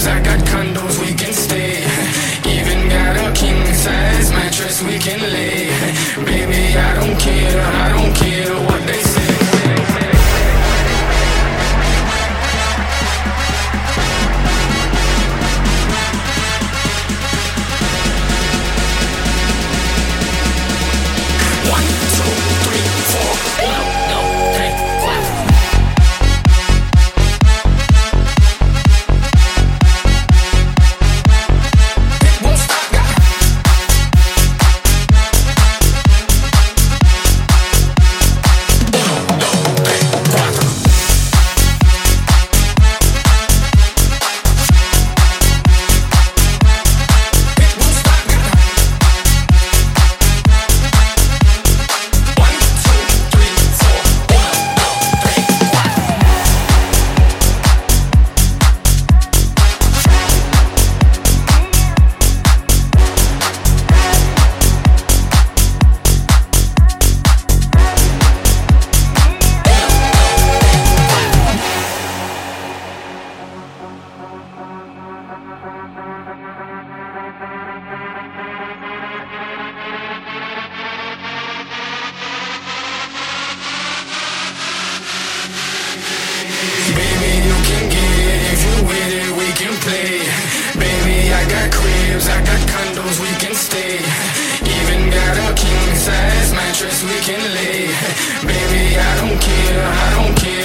vibes, I got condos we can stay. Even got a king size mattress we can lay. play Baby, I got cribs, I got condos, we can stay. Even got a king-size mattress we can lay. Baby, I don't care, I don't care.